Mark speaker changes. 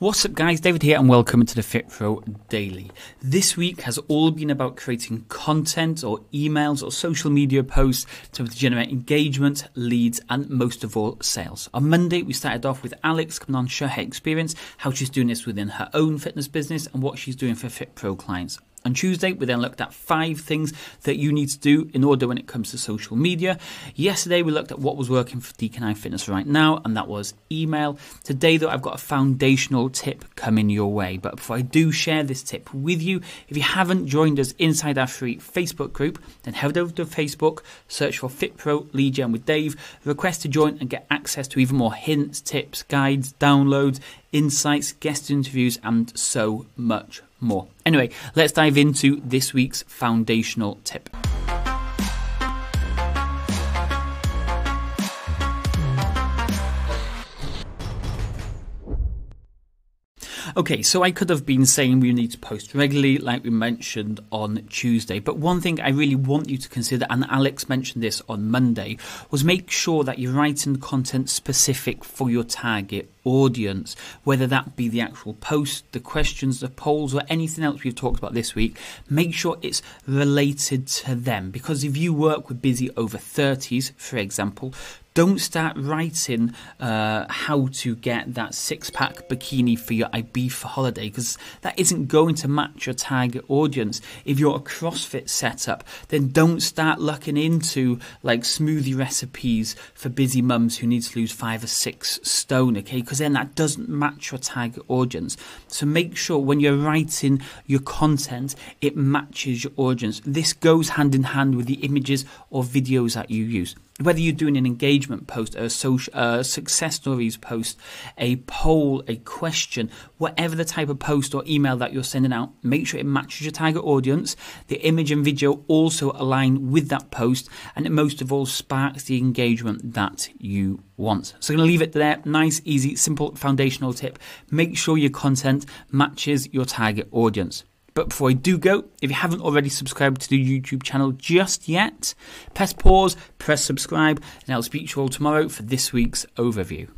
Speaker 1: What's up, guys? David here, and welcome to the FitPro Daily. This week has all been about creating content or emails or social media posts to generate engagement, leads, and most of all, sales. On Monday, we started off with Alex coming on share her experience, how she's doing this within her own fitness business, and what she's doing for FitPro clients. On Tuesday, we then looked at five things that you need to do in order when it comes to social media. Yesterday, we looked at what was working for DKnine Fitness right now, and that was email. Today, though, I've got a foundational tip coming your way. But before I do share this tip with you, if you haven't joined us inside our free Facebook group, then head over to Facebook, search for FitPro Lead Gen with Dave, request to join and get access to even more hints, tips, guides, downloads, insights, guest interviews, and so much more. Anyway, let's dive into this week's foundational tip. Okay, so I could have been saying we need to post regularly, like we mentioned on Tuesday. But one thing I really want you to consider, and Alex mentioned this on Monday, was make sure that you're writing content specific for your target audience, whether that be the actual post, the questions, the polls, or anything else we've talked about this week. Make sure it's related to them. Because if you work with busy over 30s, for example, don't start writing uh, how to get that six pack bikini for your Ibiza holiday because that isn't going to match your target audience. If you're a CrossFit setup, then don't start looking into like smoothie recipes for busy mums who need to lose five or six stone, okay? Because then that doesn't match your target audience. So make sure when you're writing your content, it matches your audience. This goes hand in hand with the images or videos that you use whether you're doing an engagement post, a social, uh, success stories post, a poll, a question, whatever the type of post or email that you're sending out, make sure it matches your target audience. The image and video also align with that post, and it most of all sparks the engagement that you want. So I'm going to leave it there. Nice, easy, simple foundational tip. Make sure your content matches your target audience. But before I do go, if you haven't already subscribed to the YouTube channel just yet, press pause, press subscribe, and I'll speak to you all tomorrow for this week's overview.